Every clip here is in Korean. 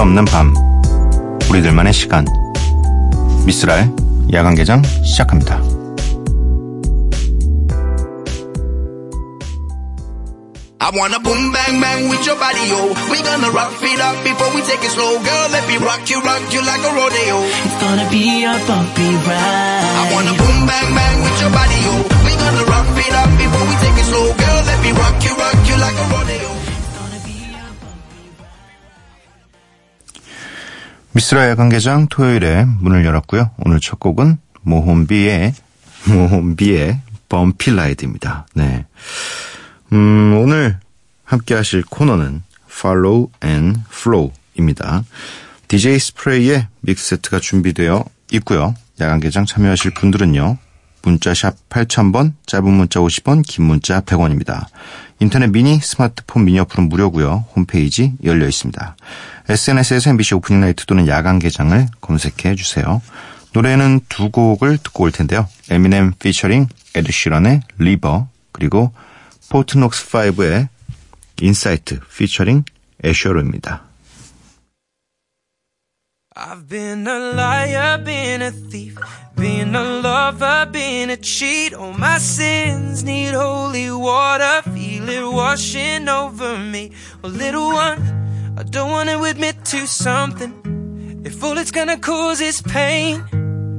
수 없는 밤 우리들만의 시간 미스랄 야간 개장 시작합니다. I wanna boom bang bang with your body, yo. We gonna rock it up before we take it slow, girl. Let me rock you, rock you like a rodeo. It's gonna be a bumpy ride. I wanna boom bang bang with your body, yo. We gonna rock it up before we take it slow, girl. Let me rock you, rock you like a rodeo. 미스라 야간 개장 토요일에 문을 열었고요. 오늘 첫 곡은 모홈비의 모홈비의 범필라이드입니다. 네. 음, 오늘 함께 하실 코너는 Follow and Flow입니다. DJ 스프레이의 믹스 세트가 준비되어 있고요. 야간 개장 참여하실 분들은요. 문자 샵 8000번, 짧은 문자 50원, 긴 문자 100원입니다. 인터넷 미니, 스마트폰 미니 어플은 무료고요. 홈페이지 열려 있습니다. SNS에서 MBC Opening Night 또는 야간 개장을 검색해 주세요. 노래는 두 곡을 듣고 올 텐데요. 에미넴 피처링 에드시런의 River 그리고 포트녹스 5의 Insight featuring 애셔루입니다. I've been a liar, been a thief, been a lover, been a cheat. All my sins need holy water, feel it washing over me. Well, little one, I don't want to admit to something. If all it's gonna cause is pain,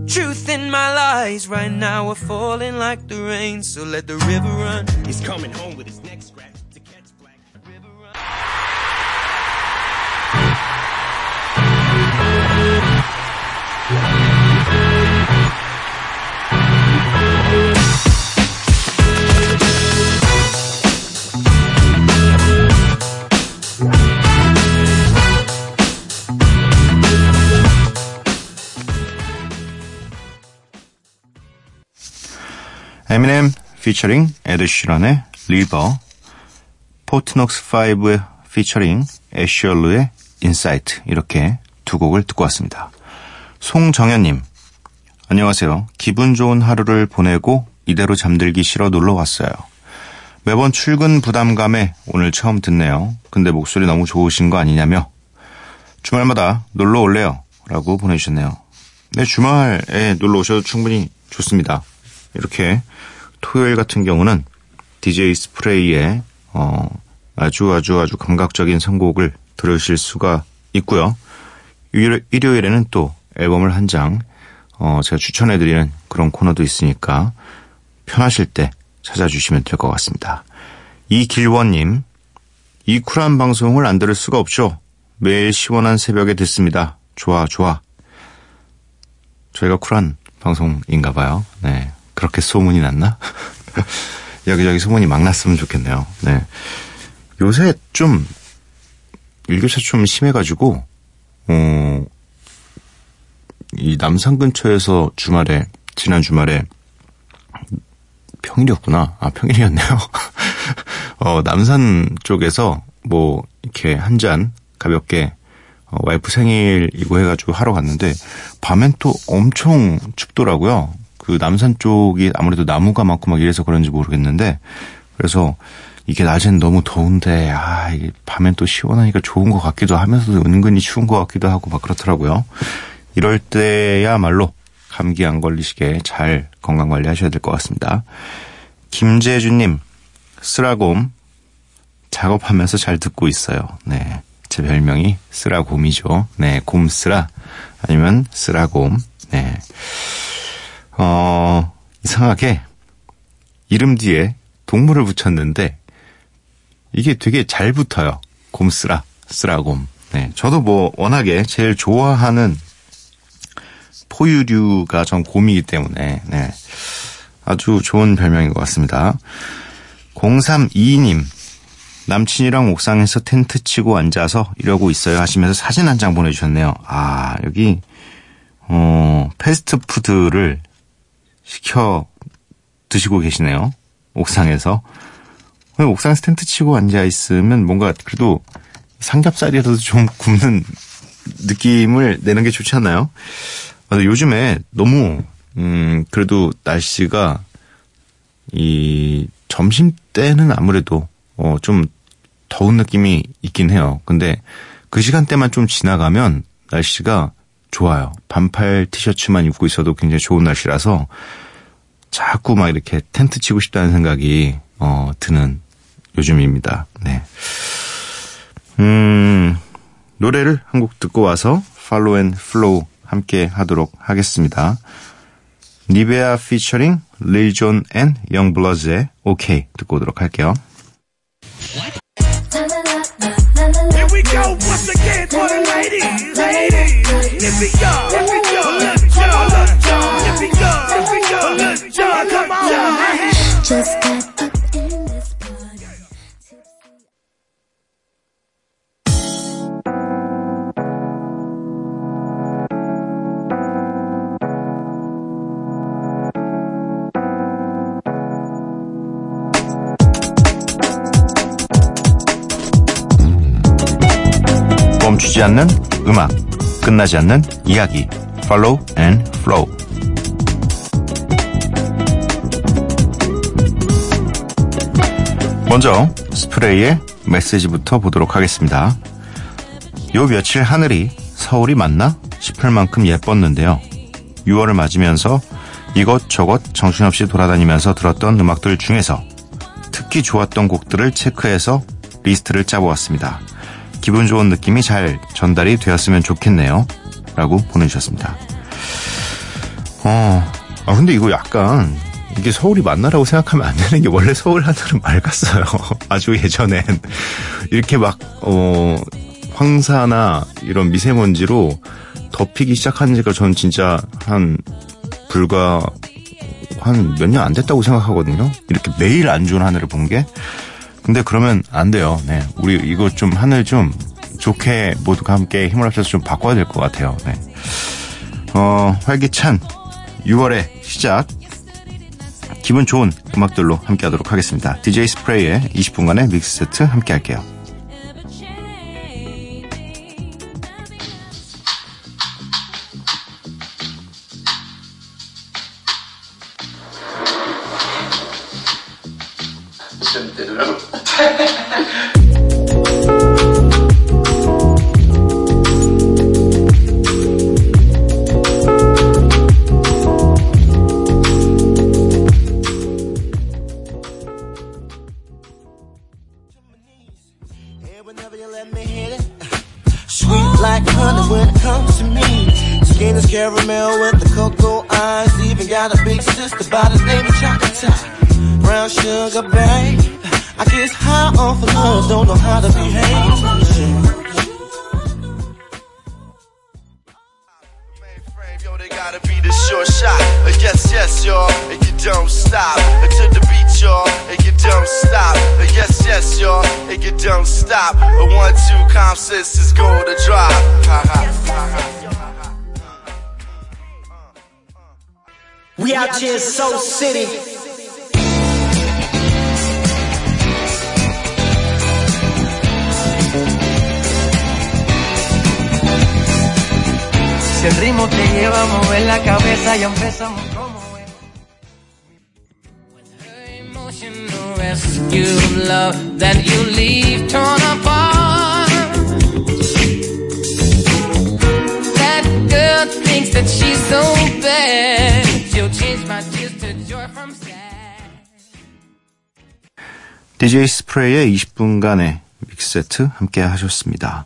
truth in my lies right now are falling like the rain. So let the river run. He's coming home with his 에미넴 피처링 에드 시런의 River 포트녹스 5의 featuring 애셔루의 Insight 이렇게 두 곡을 듣고 왔습니다. 송정현님 안녕하세요. 기분 좋은 하루를 보내고 이대로 잠들기 싫어 놀러 왔어요. 매번 출근 부담감에 오늘 처음 듣네요. 근데 목소리 너무 좋으신 거 아니냐며 주말마다 놀러 올래요. 라고 보내주셨네요. 네, 주말에 놀러 오셔도 충분히 좋습니다. 이렇게 토요일 같은 경우는 DJ 스프레이의 어, 아주 아주 아주 감각적인 선곡을 들으실 수가 있고요. 일- 일요일에는 또 앨범을 한 장 어, 제가 추천해드리는 그런 코너도 있으니까 편하실 때 찾아주시면 될 것 같습니다. 이길원님, 이 쿨한 방송을 안 들을 수가 없죠. 매일 시원한 새벽에 듣습니다. 좋아, 좋아. 저희가 쿨한 방송인가 봐요. 네. 그렇게 소문이 났나? 여기저기 소문이 막 났으면 좋겠네요. 네. 요새 좀, 일교차 좀 심해가지고, 어, 이 남산 근처에서 주말에, 지난 주말에, 평일이었구나. 아, 평일이었네요. 어, 남산 쪽에서 뭐, 이렇게 한 잔 가볍게, 어, 와이프 생일이고 해가지고 하러 갔는데, 밤엔 또 엄청 춥더라고요. 그 남산 쪽이 아무래도 나무가 많고 막 이래서 그런지 모르겠는데, 그래서 이게 낮엔 너무 더운데, 아, 이게 밤엔 또 시원하니까 좋은 것 같기도 하면서도 은근히 추운 것 같기도 하고 막 그렇더라고요. 이럴 때야말로 감기 안 걸리시게 잘 건강 관리하셔야 될 것 같습니다. 김재준님, 쓰라곰 작업하면서 잘 듣고 있어요. 네. 제 별명이 쓰라곰이죠. 네. 곰쓰라 아니면 쓰라곰. 네. 어, 이상하게 이름 뒤에 동물을 붙였는데 이게 되게 잘 붙어요. 곰쓰라, 쓰라곰. 네. 저도 뭐 워낙에 제일 좋아하는 포유류가 전 곰이기 때문에 네. 아주 좋은 별명인 것 같습니다. 0322님 남친이랑 옥상에서 텐트 치고 앉아서 이러고 있어요 하시면서 사진 한 장 보내주셨네요. 아 여기 어 패스트푸드를 시켜 드시고 계시네요. 옥상에서 옥상에서 텐트 치고 앉아 있으면 뭔가 그래도 삼겹살이라도 좀 굽는 느낌을 내는 게 좋지 않나요? 아, 요즘에 너무 음 그래도 날씨가 이 점심 때는 아무래도 어 좀 더운 느낌이 있긴 해요. 근데 그 시간대만 좀 지나가면 날씨가 좋아요. 반팔 티셔츠만 입고 있어도 굉장히 좋은 날씨라서 자꾸 막 이렇게 텐트 치고 싶다는 생각이 어, 드는 요즘입니다. 네. 음, 노래를 한 곡 듣고 와서 Follow and Flow 함께 하도록 하겠습니다. 니베아 피처링 릴존 and 영블러즈의 오케이 듣고 오도록 할게요. Here we go once again for the ladies. Ladies, 멈추지 않는 음악, 끝나지 않는 이야기. Follow and Flow. 먼저 스프레이의 메시지부터 보도록 하겠습니다. 요 며칠 하늘이 서울이 맞나 싶을 만큼 예뻤는데요. 6월을 맞으면서 이것저것 정신없이 돌아다니면서 들었던 음악들 중에서 특히 좋았던 곡들을 체크해서 리스트를 짜보았습니다. 기분 좋은 느낌이 잘 전달이 되었으면 좋겠네요. 라고 보내주셨습니다. 어, 아, 근데 이거 약간, 이게 서울이 맞나라고 생각하면 안 되는 게 원래 서울 하늘은 맑았어요. 아주 예전엔. 이렇게 막, 어, 황사나 이런 미세먼지로 덮이기 시작한 지가 전 진짜 한, 불과 한 몇 년 안 됐다고 생각하거든요. 이렇게 매일 안 좋은 하늘을 본 게. 근데 그러면 안 돼요. 네. 우리 이거 좀 하늘 좀 좋게 모두가 함께 힘을 합쳐서 좀 바꿔야 될 것 같아요. 네. 어, 활기찬 6월의 시작. 기분 좋은 음악들로 함께 하도록 하겠습니다. DJ 스프레이의 20분간의 믹스 세트 함께 할게요. Big sister by the name of Chocolate. Brown sugar, babe. I guess high off of love, don't know how to behave. Gotta be the sure shot. Uh, yes, yes, y'all, and you don't stop. Uh, to the beat, y'all, and you don't stop. Uh, yes, yes, y'all, and you don't stop. Uh, one, two, calm sisters go to drop. Ha, ha, ha, ha. We out here in Soul City. Si el ritmo te lleva a mover la cabeza, ya empezamos como es. With her emotional rescue love that you leave torn apart. That girl thinks that she's so bad. DJ 스프레이의 20분간의 믹세트 함께 하셨습니다.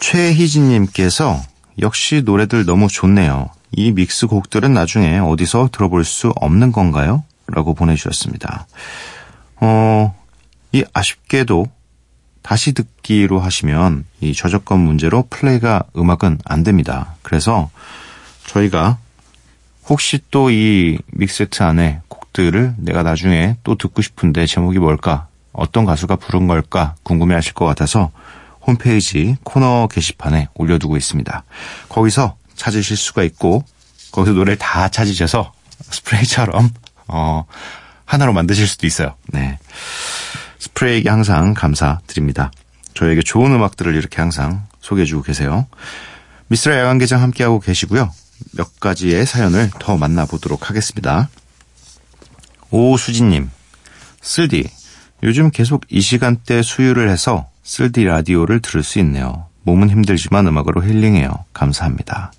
최희진님께서 역시 노래들 너무 좋네요. 이 믹스 곡들은 나중에 어디서 들어볼 수 없는 건가요? 라고 보내주셨습니다. 어, 이 아쉽게도 다시 듣기로 하시면 이 저작권 문제로 플레이가 음악은 안 됩니다. 그래서 저희가 혹시 또 이 믹세트 안에 곡들을 내가 나중에 또 듣고 싶은데 제목이 뭘까? 어떤 가수가 부른 걸까? 궁금해 하실 것 같아서 홈페이지 코너 게시판에 올려두고 있습니다. 거기서 찾으실 수가 있고, 거기서 노래를 다 찾으셔서 스프레이처럼, 어, 하나로 만드실 수도 있어요. 네. 스프레이에게 항상 감사드립니다. 저에게 좋은 음악들을 이렇게 항상 소개해주고 계세요. 미스라 야간개장 함께하고 계시고요. 몇 가지의 사연을 더 만나보도록 하겠습니다. 오수진님, 쓸디, 요즘 계속 이 시간대 수유를 해서 쓸디 라디오를 들을 수 있네요. 몸은 힘들지만 음악으로 힐링해요. 감사합니다.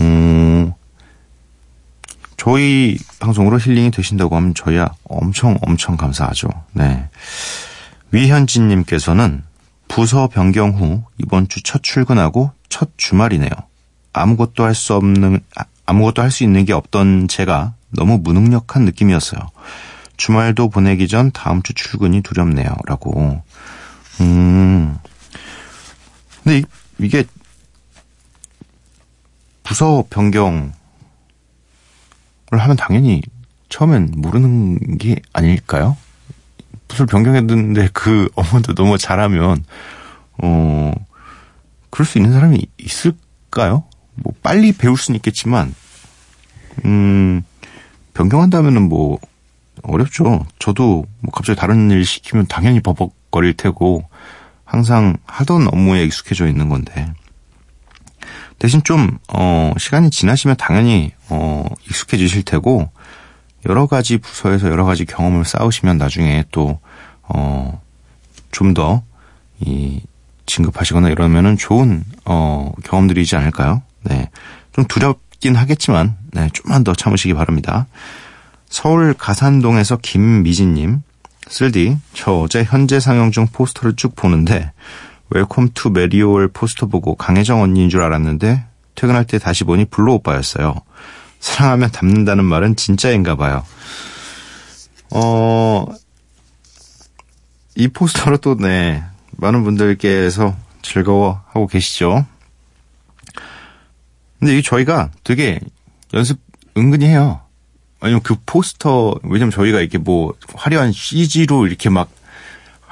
음, 저희 방송으로 힐링이 되신다고 하면 저희야 엄청 엄청 감사하죠. 네. 위현진님께서는 부서 변경 후 이번 주 첫 출근하고 첫 주말이네요. 아무것도 할 수 없는, 아, 아무것도 할 수 있는 게 없던 제가 너무 무능력한 느낌이었어요. 주말도 보내기 전 다음 주 출근이 두렵네요. 라고. 음. 근데 이- 이게 부서 변경을 하면 당연히 처음엔 모르는 게 아닐까요? 부서를 변경했는데 그 업무도 너무 잘하면 어 그럴 수 있는 사람이 있을까요? 뭐 빨리 배울 수는 있겠지만 음 변경한다면은 뭐 어렵죠. 저도 뭐 갑자기 다른 일 시키면 당연히 버벅거릴 테고 항상 하던 업무에 익숙해져 있는 건데 대신 좀 어, 시간이 지나시면 당연히 어, 익숙해지실 테고 여러 가지 부서에서 여러 가지 경험을 쌓으시면 나중에 또 어, 좀 더 이 진급하시거나 이러면은 좋은 어, 경험들이지 않을까요? 네, 좀 두렵긴 하겠지만 네, 좀만 더 참으시기 바랍니다. 서울 가산동에서 김미진님, 쓸디, 저 어제 현재 상영 중 포스터를 쭉 보는데 Welcome to 메리올 포스터 보고 강혜정 언니인 줄 알았는데 퇴근할 때 다시 보니 블로 오빠였어요. 사랑하면 닮는다는 말은 진짜인가 봐요. 어, 이 포스터로 또, 네, 많은 분들께서 즐거워하고 계시죠. 근데 이게 저희가 되게 연습 은근히 해요. 아니면 그 포스터, 왜냐면 저희가 이렇게 뭐 화려한 CG로 이렇게 막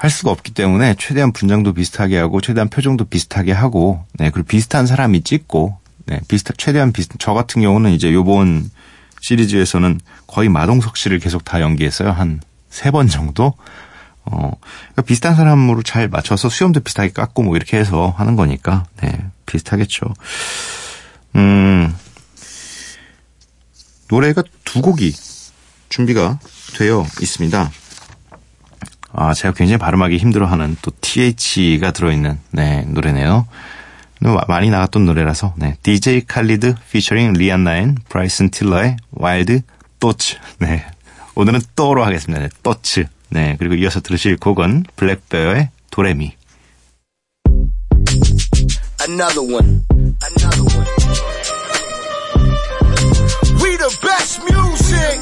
할 수가 없기 때문에 최대한 분장도 비슷하게 하고 최대한 표정도 비슷하게 하고 네 그리고 비슷한 사람이 찍고 네 비슷 최대한 비슷 저 같은 경우는 이제 요번 시리즈에서는 거의 마동석 씨를 계속 다 연기했어요. 한 세 번 정도? 어 그러니까 비슷한 사람으로 잘 맞춰서 수염도 비슷하게 깎고 뭐 이렇게 해서 하는 거니까 네 비슷하겠죠 음 노래가 두 곡이 준비가 되어 있습니다. 아, 제가 굉장히 발음하기 힘들어하는 또 TH가 들어있는 네 노래네요. 마- 많이 나갔던 노래라서 네 DJ 칼리드 피처링 리안나 and 브라이슨 틸러의 Wild Thoughts 네 오늘은 또로 하겠습니다. 네, Thoughts 네 그리고 이어서 들으실 곡은 블랙베어의 Do Re Mi Another one. Another one. We the best music.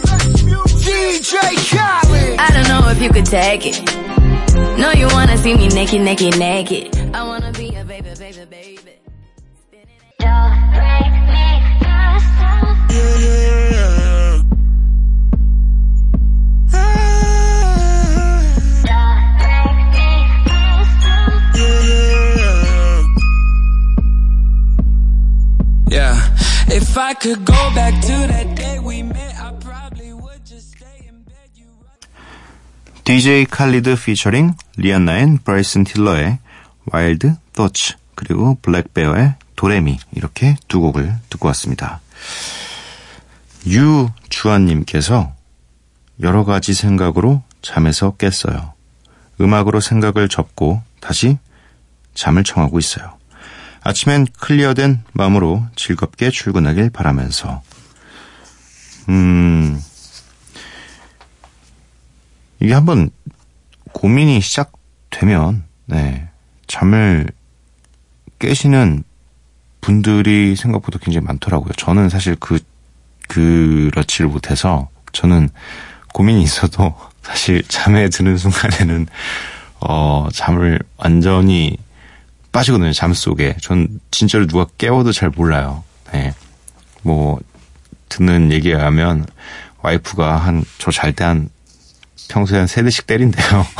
DJ Khaled. I don't know if you could take it. No, you wanna see me naked, naked, naked. I wanna be a baby, baby, baby. DJ 칼리드 피처링 리안나 and 브라이슨 틸러의 Wild Thoughts 그리고 블랙베어의 Do Re Mi 이렇게 두 곡을 듣고 왔습니다. 유주환님께서 여러 가지 생각으로 잠에서 깼어요. 음악으로 생각을 접고 다시 잠을 청하고 있어요. 아침엔 clear된 마음으로 즐겁게 출근하길 바라면서 음 이게 한번 고민이 시작되면 네 잠을 깨시는 분들이 생각보다 굉장히 많더라고요. 저는 사실 그 그렇지를 못해서 저는 고민이 있어도 사실 잠에 드는 순간에는 어 잠을 완전히 빠지거든요. 잠 속에. 전 진짜로 누가 깨워도 잘 몰라요. 네. 뭐 듣는 얘기에 의하면 와이프가 한 저 잘 때 한 평소에 한 세 대씩 때린대요.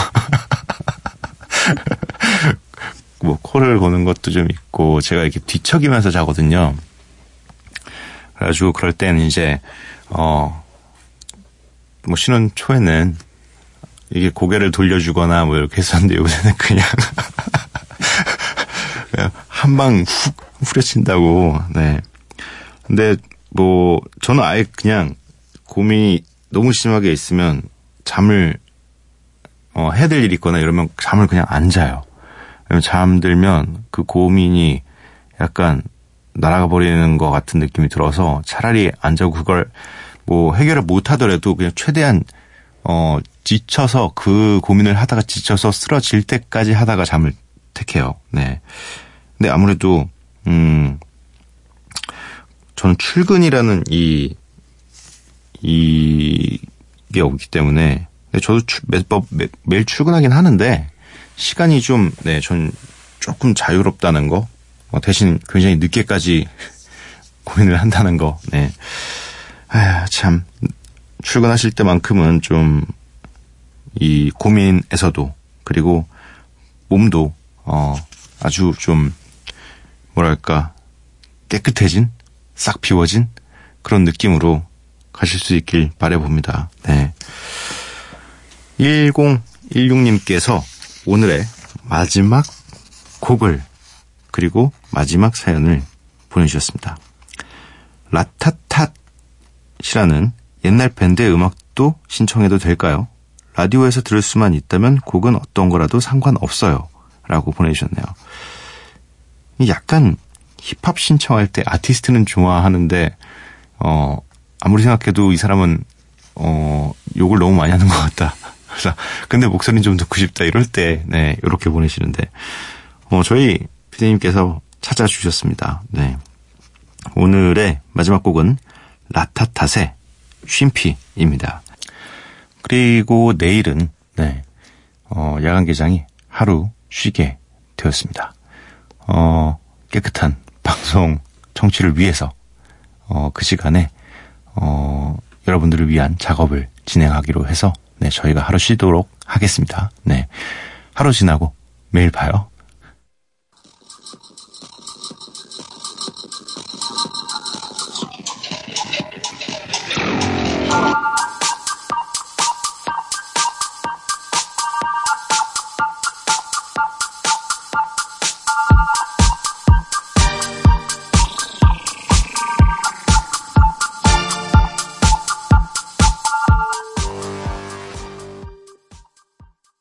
뭐 코를 고는 것도 좀 있고 제가 이렇게 뒤척이면서 자거든요. 그래가지고 그럴 때는 이제 어 뭐 신혼 초에는 이게 고개를 돌려주거나 뭐 이렇게 했었는데 요새는 그냥 한 방 훅 후려친다고. 네. 근데 뭐 저는 아예 그냥 고민이 너무 심하게 있으면 잠을 어, 해야 될 일이 있거나 이러면 잠을 그냥 안 자요. 잠들면 그 고민이 약간 날아가 버리는 것 같은 느낌이 들어서 차라리 안 자고 그걸 뭐 해결을 못 하더라도 그냥 최대한 어 지쳐서 그 고민을 하다가 지쳐서 쓰러질 때까지 하다가 잠을 택해요. 네. 근데 아무래도 음 저는 출근이라는 이 이게 없기 때문에 근데 저도 출, 매, 매, 매일 출근하긴 하는데 시간이 좀 네, 전 조금 자유롭다는 거 어, 대신 굉장히 늦게까지 고민을 한다는 거. 네. 아, 참 출근하실 때만큼은 좀 이 고민에서도 그리고 몸도 어 아주 좀 뭐랄까 깨끗해진 싹 비워진 그런 느낌으로 가실 수 있길 바래봅니다. 네. 1016님께서 오늘의 마지막 곡을 그리고 마지막 사연을 보내주셨습니다. 라타탓이라는 옛날 밴드의 음악도 신청해도 될까요? 라디오에서 들을 수만 있다면 곡은 어떤 거라도 상관없어요. 라고 보내주셨네요. 약간 힙합 신청할 때 아티스트는 좋아하는데, 어, 아무리 생각해도 이 사람은, 어, 욕을 너무 많이 하는 것 같다. 그래서, 근데 목소리는 좀 듣고 싶다. 이럴 때, 네, 이렇게 보내시는데, 어, 저희 피디님께서 찾아주셨습니다. 네. 오늘의 마지막 곡은 라타탓의 쉼피입니다. 그리고 내일은, 네, 어, 야간 개장이 하루 쉬게 되었습니다. 어, 깨끗한 방송 청취를 위해서, 어, 그 시간에, 어, 여러분들을 위한 작업을 진행하기로 해서, 네, 저희가 하루 쉬도록 하겠습니다. 네. 하루 지나고 매일 봐요.